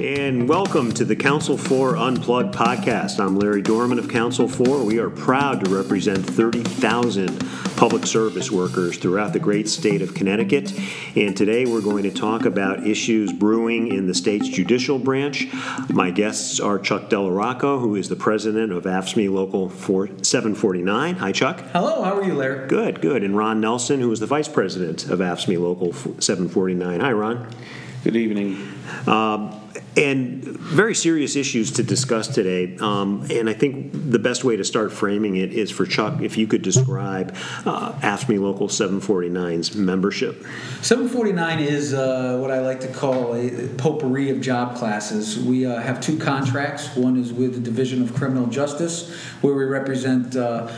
And welcome to the Council 4 Unplugged podcast. I'm Larry Dorman of Council 4. We are proud to represent 30,000 public service workers throughout the great state of Connecticut. And today we're going to talk about issues brewing in the state's judicial branch. My guests are Chuck Delarocco, who is the president of AFSCME Local 749. Hi, Chuck. Hello, how are you, Larry? Good, good. And Ron Nelson, who is the vice president of AFSCME Local 749. Hi, Ron. Good evening. Um, and very serious issues to discuss today. Um, and I think the best way to start framing it is for Chuck, if you could describe uh, Local 749's membership. 749 is uh, what I like to call a potpourri of job classes. We uh, have two contracts. One is with the Division of Criminal Justice, where we represent uh,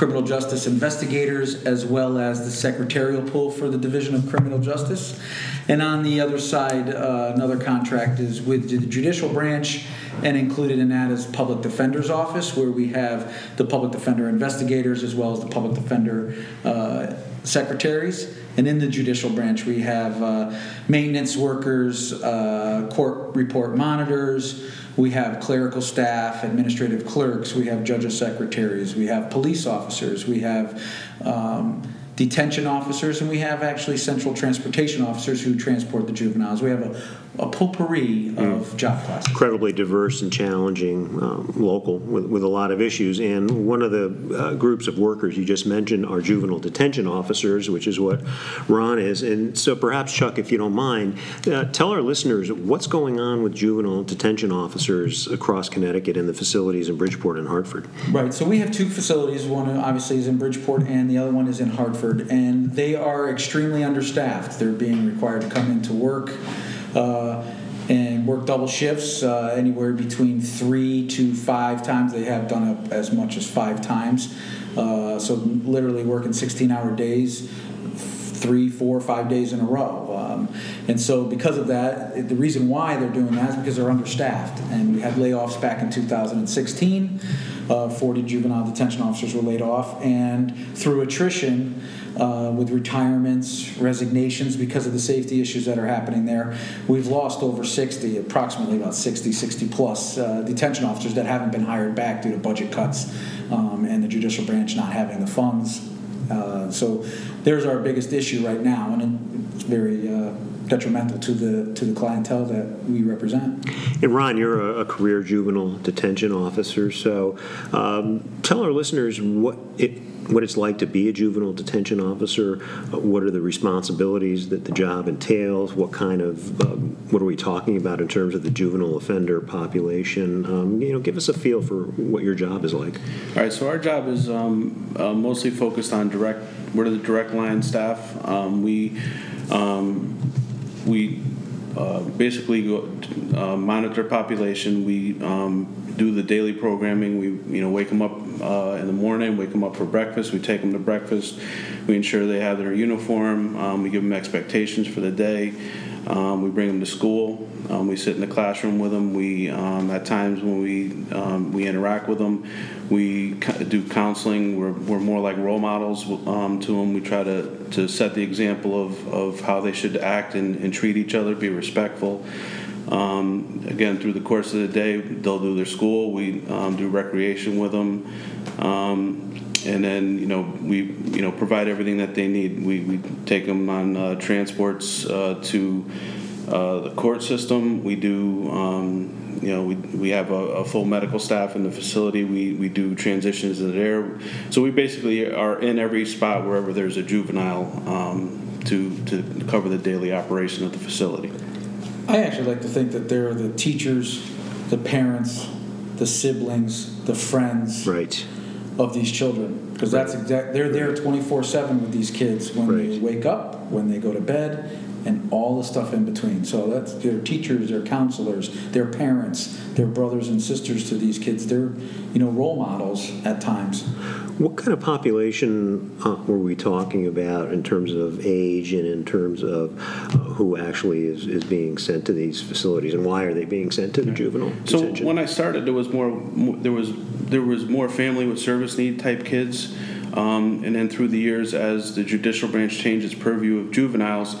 criminal justice investigators as well as the secretarial pool for the Division of Criminal Justice. And on the other side, uh, another contract is with the judicial branch, and included in that is public defender's office, where we have the public defender investigators as well as the public defender uh, secretaries. And in the judicial branch, we have uh, maintenance workers, uh, court report monitors. We have clerical staff, administrative clerks, we have judges secretaries, we have police officers, we have um, detention officers, and we have actually central transportation officers who transport the juveniles. We have a, a potpourri of mm. job classes. Incredibly diverse and challenging um, local with, with a lot of issues. And one of the uh, groups of workers you just mentioned are juvenile detention officers, which is what Ron is. And so perhaps, Chuck, if you don't mind, uh, tell our listeners what's going on with juvenile detention officers across Connecticut and the facilities in Bridgeport and Hartford. Right. So we have two facilities. One obviously is in Bridgeport, and the other one is in Hartford and they are extremely understaffed. They're being required to come into work and work double shifts, uh, anywhere between three to five times. They have done it as much as five times. Uh, so literally working 16-hour days, three, four, five days in a row. Um, and so, because of that, the reason why they're doing that is because they're understaffed. And we had layoffs back in 2016. Uh, 40 juvenile detention officers were laid off, and through attrition, uh, with retirements, resignations because of the safety issues that are happening there. We've lost over 60, approximately about 60, 60 plus uh, detention officers that haven't been hired back due to budget cuts um, and the judicial branch not having the funds. Uh, so there's our biggest issue right now, and it's very uh, detrimental to the to the clientele that we represent. And Ron, you're a, a career juvenile detention officer, so um, tell our listeners what it what it's like to be a juvenile detention officer, uh, what are the responsibilities that the job entails, what kind of, um, what are we talking about in terms of the juvenile offender population? Um, you know, give us a feel for what your job is like. All right, so our job is um, uh, mostly focused on direct, we're the direct line staff. Um, we, um, we uh, basically go, uh, monitor population. We um, do the daily programming. We you know wake them up uh, in the morning, wake them up for breakfast. We take them to breakfast. We ensure they have their uniform. Um, we give them expectations for the day. Um, we bring them to school. Um, we sit in the classroom with them. We um, at times when we um, we interact with them, we do counseling. We're, we're more like role models um, to them. We try to, to set the example of, of how they should act and, and treat each other, be respectful. Um, again, through the course of the day, they'll do their school. We um, do recreation with them, um, and then you know we you know provide everything that they need. We, we take them on uh, transports uh, to uh, the court system. We do. Um, you know, we, we have a, a, full medical staff in the facility. We, we do transitions there. So we basically are in every spot wherever there's a juvenile um, to, to cover the daily operation of the facility. I actually like to think that they're the teachers, the parents, the siblings, the friends right. of these children. Because that's exact. They're there 24 seven with these kids when right. they wake up, when they go to bed, and all the stuff in between. So that's their teachers, their counselors, their parents, their brothers and sisters to these kids. They're, you know, role models at times. What kind of population uh, were we talking about in terms of age and in terms of uh, who actually is, is being sent to these facilities and why are they being sent to the juvenile so detention? when I started, there was more, more there was there was more family with service need type kids. Um, and then through the years, as the judicial branch changed its purview of juveniles,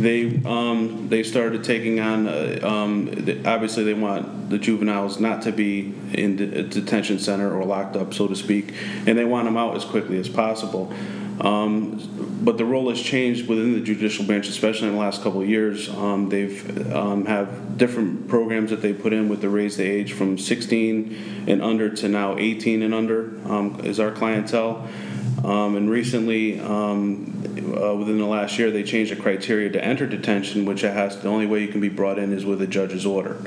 they um, they started taking on. Uh, um, obviously, they want the juveniles not to be in a detention center or locked up, so to speak, and they want them out as quickly as possible. Um, but the role has changed within the judicial branch, especially in the last couple of years. Um, they've um, have different programs that they put in with the raise the age from 16 and under to now 18 and under um, is our clientele. Um, and recently, um, uh, within the last year, they changed the criteria to enter detention, which has the only way you can be brought in is with a judge's order.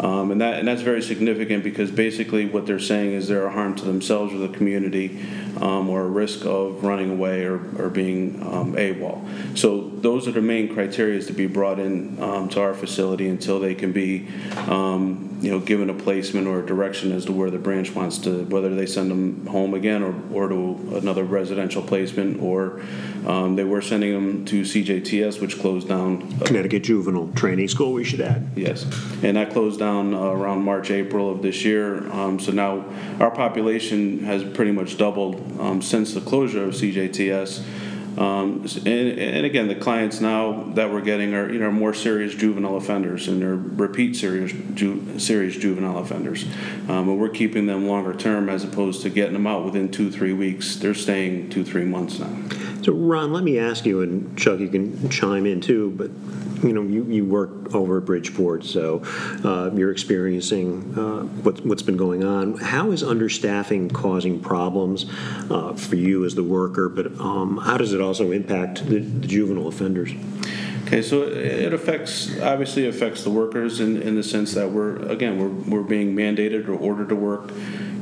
Um, and that and that's very significant because basically what they're saying is they're a harm to themselves or the community, um, or a risk of running away or, or being um, AWOL. So those are the main criteria to be brought in um, to our facility until they can be, um, you know, given a placement or a direction as to where the branch wants to, whether they send them home again or, or to another residential placement, or um, they were sending them to CJTS, which closed down. Connecticut Juvenile Training School, we should add. Yes, and that closed down uh, around March, April of this year. Um, so now our population has pretty much doubled um, since the closure of CJTS. Um, and, and again, the clients now that we're getting are you know more serious juvenile offenders and they're repeat serious ju- serious juvenile offenders, um, we're keeping them longer term as opposed to getting them out within two three weeks. They're staying two three months now. So, Ron, let me ask you, and Chuck, you can chime in too, but you know, you, you work over at Bridgeport, so uh, you're experiencing uh, what, what's been going on. How is understaffing causing problems uh, for you as the worker, but um, how does it also impact the, the juvenile offenders? Okay, so it affects obviously affects the workers in, in the sense that we're again we're, we're being mandated or ordered to work,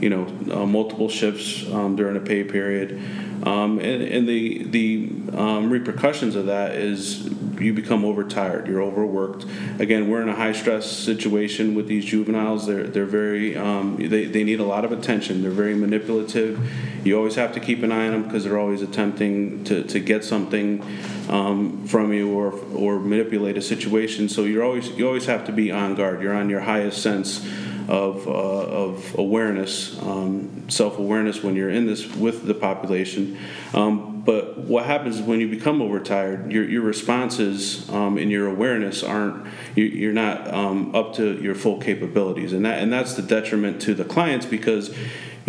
you know, uh, multiple shifts um, during a pay period, um, and, and the the um, repercussions of that is you become overtired, you're overworked. Again, we're in a high stress situation with these juveniles. They're they're very um, they they need a lot of attention. They're very manipulative. You always have to keep an eye on them because they're always attempting to, to get something um, from you or or manipulate a situation. So you're always you always have to be on guard. You're on your highest sense of, uh, of awareness, um, self awareness when you're in this with the population. Um, but what happens is when you become overtired, your, your responses um, and your awareness aren't, you, are not um, up to your full capabilities. And, that, and that's the detriment to the clients because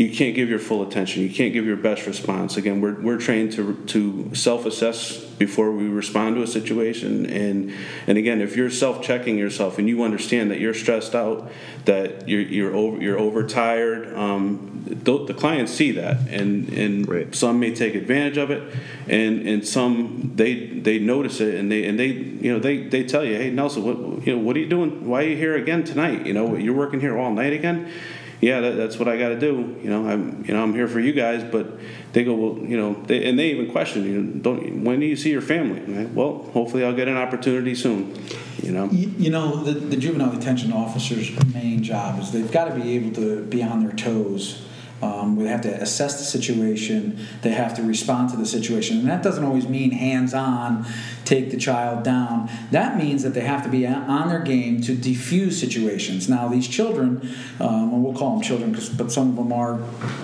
you can't give your full attention. You can't give your best response. Again, we're, we're trained to, to self assess before we respond to a situation. And, and again, if you're self checking yourself and you understand that you're stressed out, that you're, you're, over, you're overtired, um, the, the, clients see that. And, and right. some may take advantage of it, and, and some they, they notice it and they, and they, you know, they, they tell you, hey, Nelson, what, you know, what are you doing? Why are you here again tonight? You know, you're working here all night again? Yeah, that, that's what I got to do. You know, I'm you know I'm here for you guys, but they go, well, you know, they, and they even question you. Don't when do you see your family? well, hopefully I'll get an opportunity soon. You know. You, you know, the, the juvenile detention officer's main job is they've got to be able to be on their toes um, we have to assess the situation. They have to respond to the situation. And that doesn't always mean hands on, take the child down. That means that they have to be on their game to defuse situations. Now, these children, um, and we'll call them children, but some of them are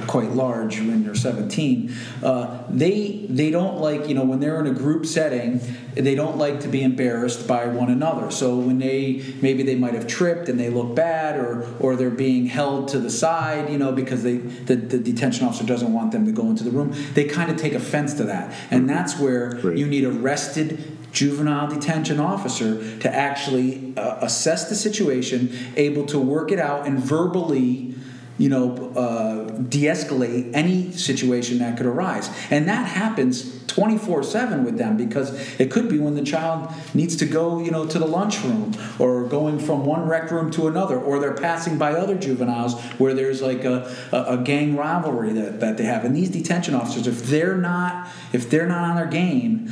quite large when they're 17, uh, they, they don't like, you know, when they're in a group setting, they don't like to be embarrassed by one another. So when they, maybe they might have tripped and they look bad or, or they're being held to the side, you know, because they, the, the detention officer doesn't want them to go into the room, they kind of take offense to that. And that's where you need arrested juvenile detention officer to actually uh, assess the situation, able to work it out, and verbally you know, uh, de-escalate any situation that could arise, and that happens 24 7 with them because it could be when the child needs to go, you know, to the lunchroom or going from one rec room to another or they're passing by other juveniles where there's like a, a, a gang rivalry that, that they have. And these detention officers, if they're not if they're not on their game,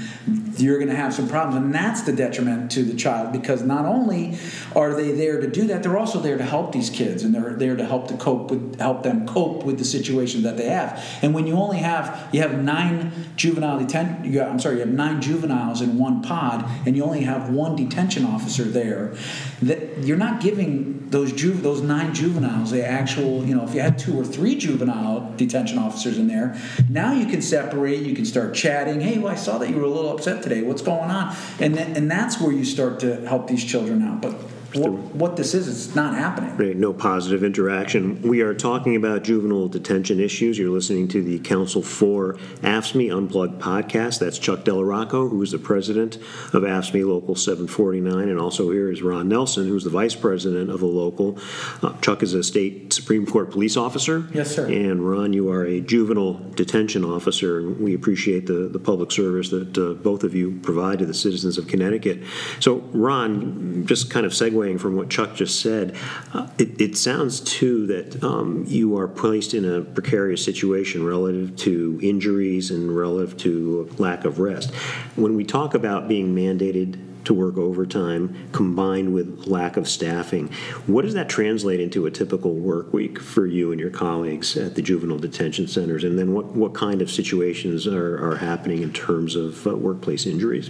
you're going to have some problems. And that's the detriment to the child because not only are they there to do that, they're also there to help these kids and they're there to help to cope with help them cope with the situation that they have. And when you only have you have nine juvenile detention. You got, I'm sorry, you have nine juveniles in one pod, and you only have one detention officer there. That you're not giving those ju- those nine juveniles the actual. You know, if you had two or three juvenile detention officers in there, now you can separate. You can start chatting. Hey, well, I saw that you were a little upset today? What's going on? And and that's where you start to help these children out. But what, what this is, it's not happening. Right, no positive interaction. We are talking about juvenile detention issues. You're listening to the Council for AFSCME Unplugged podcast. That's Chuck Delarocco, who is the president of AFSCME Local 749, and also here is Ron Nelson, who's the vice president of the local. Uh, Chuck is a state Supreme Court police officer. Yes, sir. And Ron, you are a juvenile detention officer, and we appreciate the, the public service that uh, both of you provide to the citizens of Connecticut. So, Ron, just kind of segueing from what Chuck just said, uh, it, it sounds too that um, you are placed in a precarious situation relative to injuries and relative to lack of rest. When we talk about being mandated to work overtime combined with lack of staffing. What does that translate into a typical work week for you and your colleagues at the juvenile detention centers? And then what, what kind of situations are, are happening in terms of uh, workplace injuries?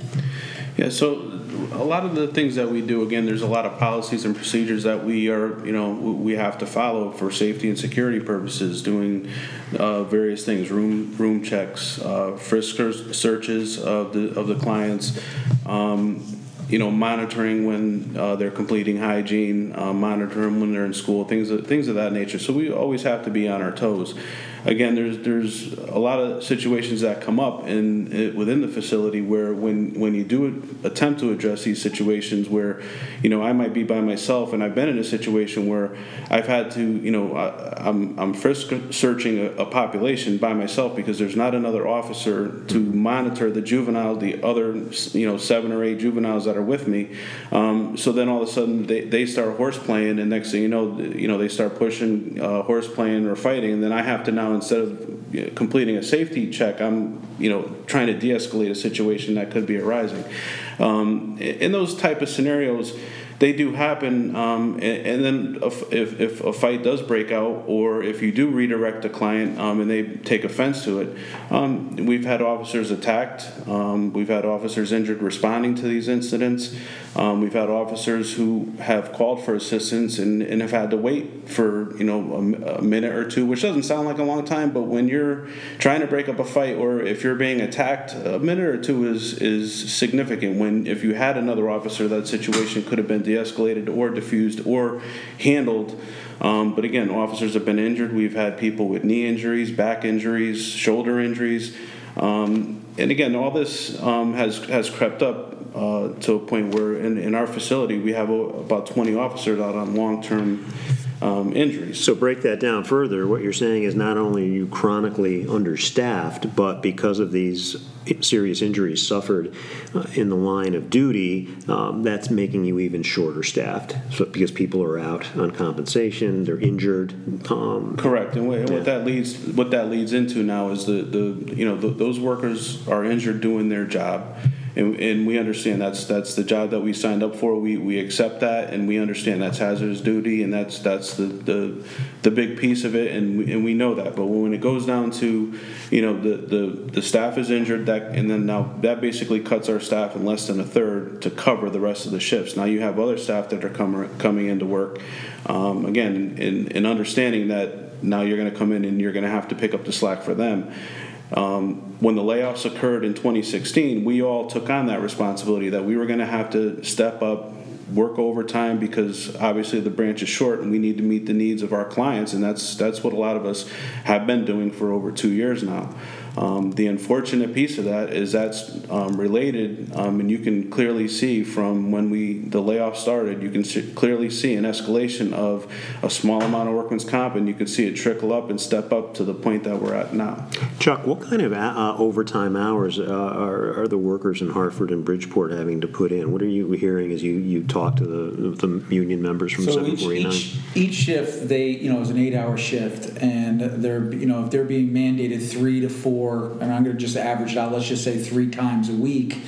Yeah, so a lot of the things that we do, again, there's a lot of policies and procedures that we are, you know, we have to follow for safety and security purposes, doing uh, various things, room room checks, uh, frisk searches of the of the clients. Um, you know, monitoring when uh, they're completing hygiene, uh, monitoring when they're in school, things of, things of that nature. So we always have to be on our toes again, there's there's a lot of situations that come up in it, within the facility where when when you do attempt to address these situations where, you know, I might be by myself and I've been in a situation where I've had to, you know, I, am I'm, I'm frisk searching a, a, population by myself because there's not another officer to monitor the juvenile, the other, you know, seven or eight juveniles that are with me. Um, so then all of a sudden they, they start horse playing, and next thing you know, you know they start pushing uh, horse playing or fighting, and then I have to now instead of completing a safety check, I'm you know trying to de-escalate a situation that could be arising. Um, in those type of scenarios, they do happen. Um, and, and, then if, if a fight does break out, or if you do redirect a client um, and they take offense to it, um, we've had officers attacked. Um, we've had officers injured responding to these incidents. Um, we've had officers who have called for assistance and, and have had to wait for you know a, a minute or two, which doesn't sound like a long time, but when you're trying to break up a fight or if you're being attacked, a minute or two is is significant. When if you had another officer, that situation could have been de-escalated or diffused or handled. Um, but again, officers have been injured. We've had people with knee injuries, back injuries, shoulder injuries. Um, and again, all this um, has has crept up uh, to a point where in, in our facility we have about 20 officers out on long-term um, injuries. So break that down further. What you're saying is not only are you chronically understaffed, but because of these serious injuries suffered uh, in the line of duty, um, that's making you even shorter staffed. So because people are out on compensation, they're injured. Um, Correct. And what, yeah. what, that leads what that leads into now is the the you know the, those workers are injured doing their job and, and we understand that's that's the job that we signed up for. We, we accept that, and we understand that's hazardous duty, and that's that's the the, the big piece of it, and we, and we know that. But when it goes down to, you know, the, the the staff is injured, that and then now that basically cuts our staff in less than a third to cover the rest of the shifts. Now you have other staff that are coming coming into work, um, again, in, in understanding that now you're going to come in and you're going to have to pick up the slack for them. Um, when the layoffs occurred in 2016, we all took on that responsibility that we were going to have to step up, work overtime because obviously the branch is short and we need to meet the needs of our clients, and that's that's what a lot of us have been doing for over two years now. Um, the unfortunate piece of that is that's um, related, um, and you can clearly see from when we the layoff started, you can see, clearly see an escalation of a small amount of workman's comp, and you can see it trickle up and step up to the point that we're at now. Chuck, what kind of uh, overtime hours uh, are, are, the workers in Hartford and Bridgeport having to put in? What are you hearing as you, you talk to the, the union members from so 749? Each, each, each shift, they you know, is an eight-hour shift, and they're you know if they're being mandated three to four and I'm going to just average it out, let's just say three times a week.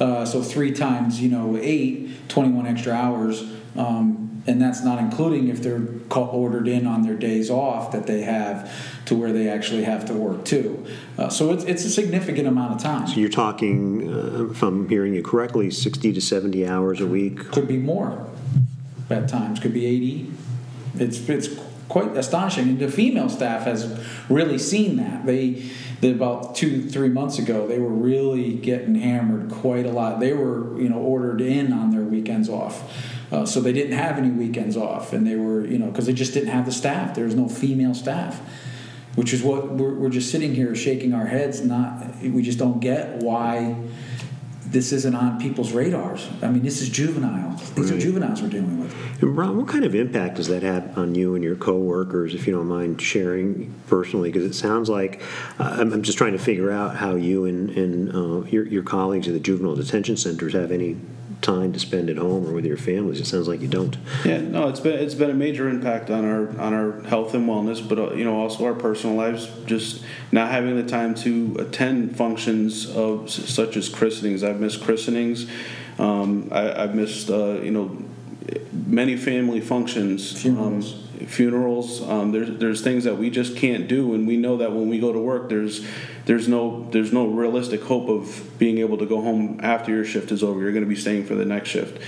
Uh, so three times, you know, eight, 21 extra hours. Um, and that's not including if they're ordered in on their days off that they have to where they actually have to work too. Uh, so it's, it's a significant amount of time. So you're talking, uh, if I'm hearing you correctly, 60 to 70 hours a week? Could be more at times, could be 80. It's, it's quite astonishing. And the female staff has really seen that. They, they about two three months ago they were really getting hammered quite a lot. They were you know ordered in on their weekends off. Uh, so they didn't have any weekends off, and they were, you know, because they just didn't have the staff. There was no female staff, which is what we're, we're just sitting here shaking our heads. Not, we just don't get why this isn't on people's radars. I mean, this is juvenile. These right. are juveniles we're dealing with. And Ron, what kind of impact does that have on you and your coworkers, if you don't mind sharing personally? Because it sounds like uh, I'm, just trying to figure out how you and, and uh, your, your colleagues at the juvenile detention centers have any time to spend at home or with your families. It sounds like you don't. Yeah, no, it's been it's been a major impact on our on our health and wellness, but uh, you know also our personal lives. Just not having the time to attend functions of such as christenings. I've missed christenings. Um, I, have missed uh, you know many family functions. Funerals. Um, funerals. Um, there's there's things that we just can't do, and we know that when we go to work, there's there's no there's no realistic hope of being able to go home after your shift is over. You're going to be staying for the next shift.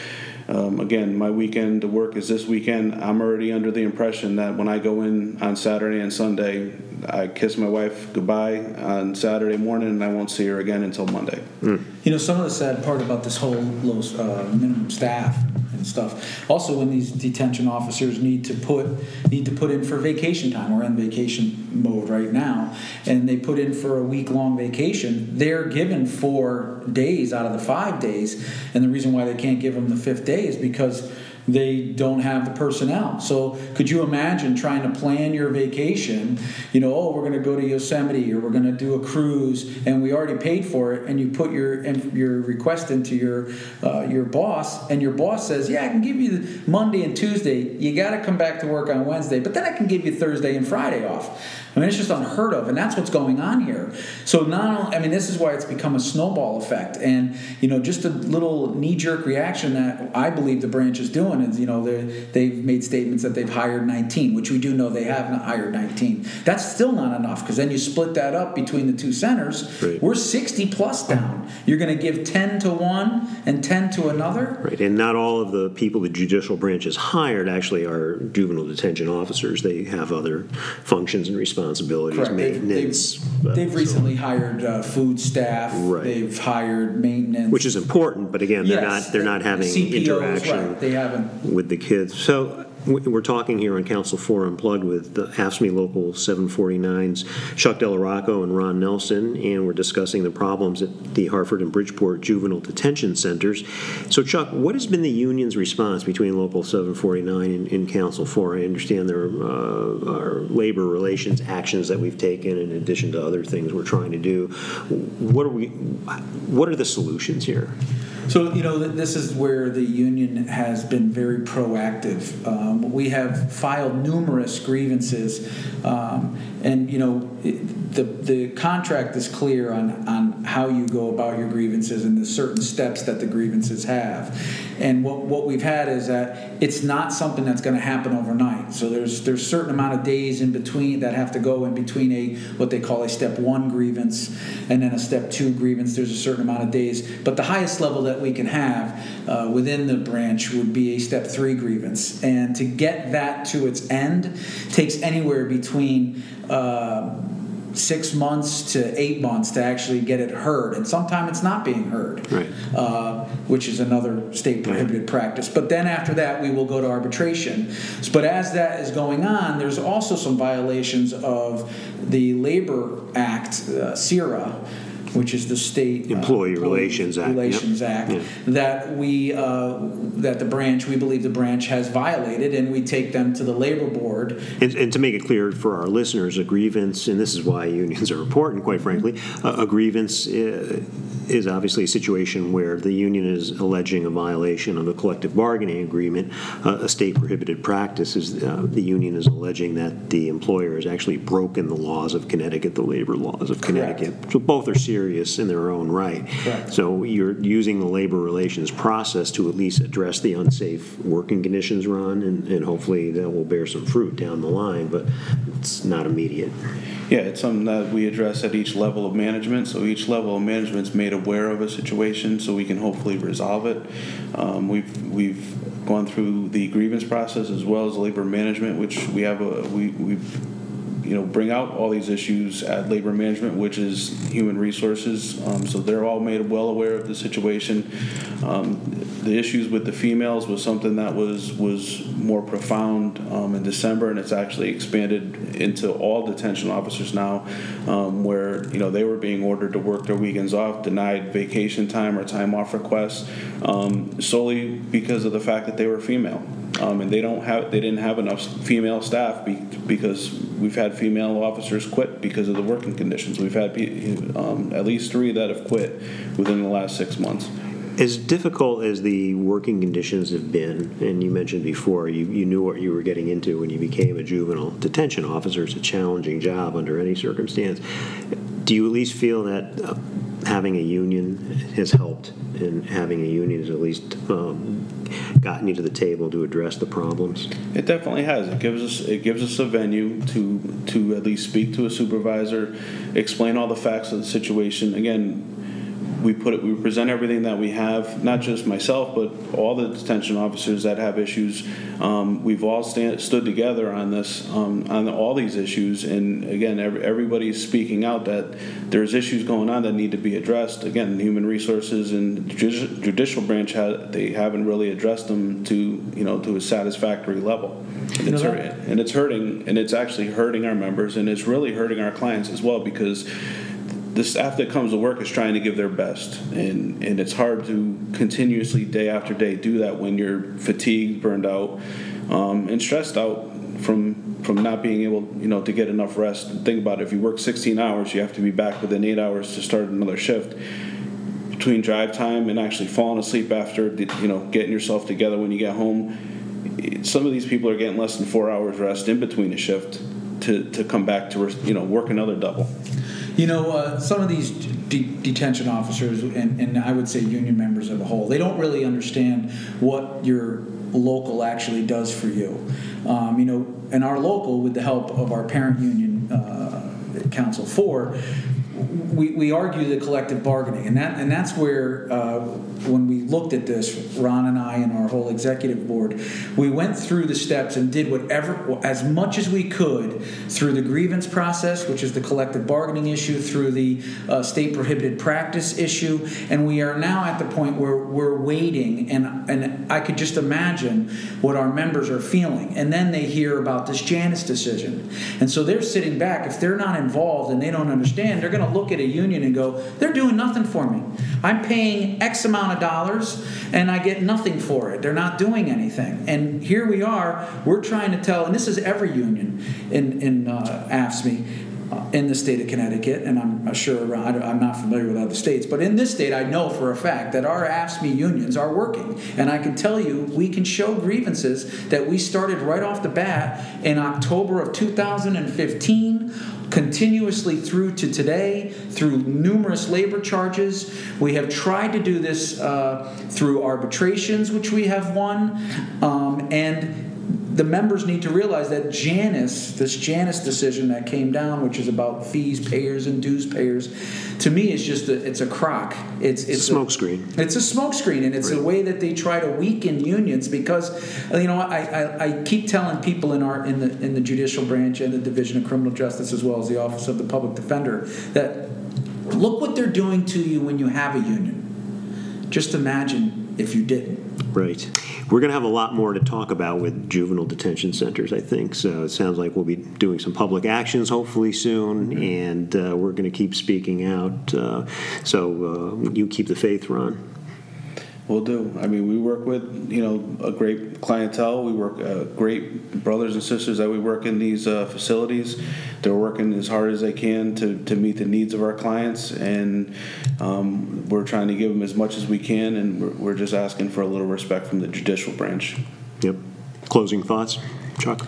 Um, again, my weekend to work is this weekend. I'm already under the impression that when I go in on Saturday and Sunday, I kiss my wife goodbye on Saturday morning, and I won't see her again until Monday. Mm. You know, some of the sad part about this whole low uh, minimum staff and stuff. Also, when these detention officers need to put need to put in for vacation time, we're in vacation mode right now, and they put in for a week long vacation. They're given four days out of the five days, and the reason why they can't give them the fifth day is because they don't have the personnel. So could you imagine trying to plan your vacation? You know, oh, we're going to go to Yosemite or we're going to do a cruise, and we already paid for it, and you put your your request into your uh, your boss, and your boss says, yeah, I can give you Monday and Tuesday. You got to come back to work on Wednesday, but then I can give you Thursday and Friday off. I mean, it's just unheard of, and that's what's going on here. So not, I mean, this is why it's become a snowball effect, and you know, just a little knee-jerk reaction that I believe the branch is doing is, you know, they've made statements that they've hired 19, which we do know they have not hired 19. That's still not enough because then you split that up between the two centers. Right. We're 60 plus down. You're going to give 10 to one and 10 to another. Right, and not all of the people the judicial branch has hired actually are juvenile detention officers. They have other functions and responsibilities responsibilities, Correct. maintenance. They've, they've recently hired uh, food staff. Right. They've hired maintenance, which is important. But again, they're not they're not having CPOs, interaction right. they haven't. with the kids. So we're talking here on Council 4 Unplugged with the AFSCME Local 749's Chuck Delarocco and Ron Nelson, and we're discussing the problems at the Hartford and Bridgeport juvenile detention centers. So, Chuck, what has been the union's response between Local 749 and, and Council 4? I understand there are, uh, are labor relations actions that we've taken in addition to other things we're trying to do. What are we? What are the solutions here? So, you know, this is where the union has been very proactive. Um, we have filed numerous grievances, um, and, you know, the, the contract is clear on, on how you go about your grievances and the certain steps that the grievances have. And what, what we've had is that it's not something that's going to happen overnight. So there's there's certain amount of days in between that have to go in between a what they call a step one grievance and then a step two grievance. There's a certain amount of days, but the highest level that we can have uh, within the branch would be a step three grievance. And to get that to its end takes anywhere between uh, six months to eight months to actually get it heard, and sometimes it's not being heard, right. uh, which is another state prohibited practice. But then after that, we will go to arbitration. But as that is going on, there's also some violations of the Labor Act, uh, SERA which is the state uh, Employee Relations Act. Relations yep. Act, yep. that we uh, that the branch we believe the branch has violated, and we take them to the labor board. And, and to make it clear for our listeners, a grievance, and this is why unions are important, quite frankly, a, a grievance uh, is obviously a situation where the union is alleging a violation of a collective bargaining agreement, uh, a state prohibited practice. Is uh, the union is alleging that the employer has actually broken the laws of Connecticut, the labor laws of Connecticut. So both are serious serious in their own right. Correct. So you're using the labor relations process to at least address the unsafe working conditions, Ron, and, and hopefully that will bear some fruit down the line, but it's not immediate. Yeah, it's something that we address at each level of management. So each level of management's made aware of a situation, so we can hopefully resolve it. Um, we've we've gone through the grievance process as well as labor management, which we have a we we've you know bring out all these issues at labor management, which is human resources. Um, so they're all made well aware of the situation. Um, the issues with the females was something that was was more profound um, in December, and it's actually expanded into all detention officers now, um, where you know they were being ordered to work their weekends off, denied vacation time or time off requests, um, solely because of the fact that they were female. Um, and they don't have they didn't have enough female staff be, because we've had female officers quit because of the working conditions. We've had um, at least three that have quit within the last six months. As difficult as the working conditions have been, and you mentioned before, you, you knew what you were getting into when you became a juvenile detention officer. It's a challenging job under any circumstance. Do you at least feel that uh, having a union has helped, and having a union has at least um, gotten you to the table to address the problems? It definitely has. It gives us it gives us a venue to to at least speak to a supervisor, explain all the facts of the situation. Again, we put it, we present everything that we have, not just myself, but all the detention officers that have issues. Um, we've all stand, stood together on this, um, on all these issues, and again, every, everybody's speaking out that there's issues going on that need to be addressed. Again, human resources and judicial branch ha- they haven't really addressed them to you know to a satisfactory level, and it's, hurt, and it's hurting, and it's actually hurting our members, and it's really hurting our clients as well because the staff that comes to work is trying to give their best, and and it's hard to continuously day after day do that when you're fatigued, burned out, um, and stressed out from from not being able, you know, to get enough rest. Think about it: if you work 16 hours, you have to be back within eight hours to start another shift. Between drive time and actually falling asleep after, you know, getting yourself together when you get home, some of these people are getting less than four hours rest in between a shift to, to come back to you know work another double. You know, uh, some of these de- detention officers, and, and I would say union members of a whole, they don't really understand what your local actually does for you. Um, you know, and our local, with the help of our parent union, uh, Council 4, we, we argue the collective bargaining, and that and that's where uh, when we looked at this, Ron and I and our whole executive board, we went through the steps and did whatever as much as we could through the grievance process, which is the collective bargaining issue, through the uh, state prohibited practice issue, and we are now at the point where we're waiting, and and I could just imagine what our members are feeling, and then they hear about this Janus decision, and so they're sitting back. If they're not involved and they don't understand, they're going to look at a union and go, they're doing nothing for me. I'm paying X amount of dollars and I get nothing for it. They're not doing anything. And here we are, we're trying to tell, and this is every union in, in uh, AFSCME. Uh, in the state of Connecticut, and I'm sure I'm not familiar with other states, but in this state, I know for a fact that our AFSCME unions are working. And I can tell you, we can show grievances that we started right off the bat in October of 2015 continuously through to today through numerous labor charges. We have tried to do this uh, through arbitrations, which we have won, um, and the members need to realize that Janus, this Janus decision that came down, which is about fees payers and dues payers, to me is just a, it's a crock. It's it's a smokescreen. It's a smokescreen, and it's right. a way that they try to weaken unions because you know I, I, I, keep telling people in our in the in the judicial branch and the Division of Criminal Justice as well as the Office of the Public Defender that look what they're doing to you when you have a union. Just imagine if you didn't. Right. We're going to have a lot more to talk about with juvenile detention centers, I think. So it sounds like we'll be doing some public actions hopefully soon, mm-hmm. and uh, we're going to keep speaking out. Uh, so uh, you keep the faith, Ron. We'll do. I mean, we work with you know a great clientele. We work uh, great brothers and sisters that we work in these uh, facilities. They're working as hard as they can to, to meet the needs of our clients, and um, we're trying to give them as much as we can. And we're, we're just asking for a little respect from the judicial branch. Yep. Closing thoughts, Chuck.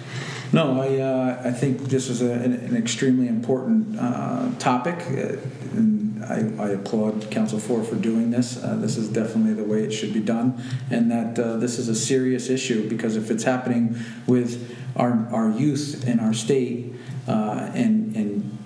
No, I, uh, I think this is a, an, an, extremely important uh, topic. Uh, and I, I, applaud Council 4 for doing this. Uh, this is definitely the way it should be done, and that uh, this is a serious issue because if it's happening with our, our youth in our state uh, and, and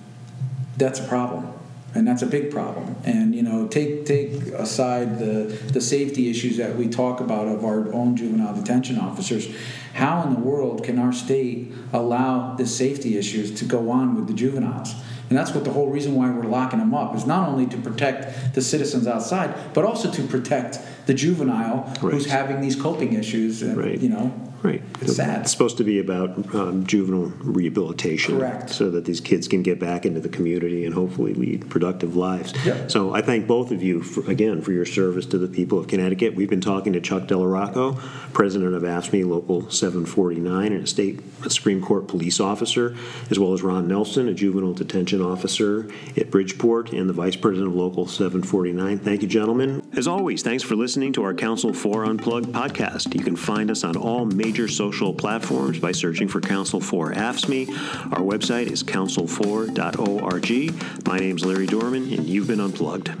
that's a problem and that's a big problem. And you know, take take aside the the safety issues that we talk about of our own juvenile detention officers. How in the world can our state allow the safety issues to go on with the juveniles? And that's what the whole reason why we're locking them up is not only to protect the citizens outside, but also to protect the juvenile right. who's having these coping issues. And, right. You know, Right. It's sad. It's supposed to be about um, juvenile rehabilitation. Correct. So that these kids can get back into the community and hopefully lead productive lives. Yep. So I thank both of you, for, again, for your service to the people of Connecticut. We've been talking to Chuck Delarocco, president of AFSCME Local 749 and a state Supreme Court police officer, as well as Ron Nelson, a juvenile detention officer at Bridgeport and the vice president of Local 749. Thank you, gentlemen. As always, thanks for listening to our Council 4 Unplugged podcast. You can find us on all major major social platforms by searching for Council for AFSCME. Our website is council4.org. My name's Larry Dorman, and you've been unplugged.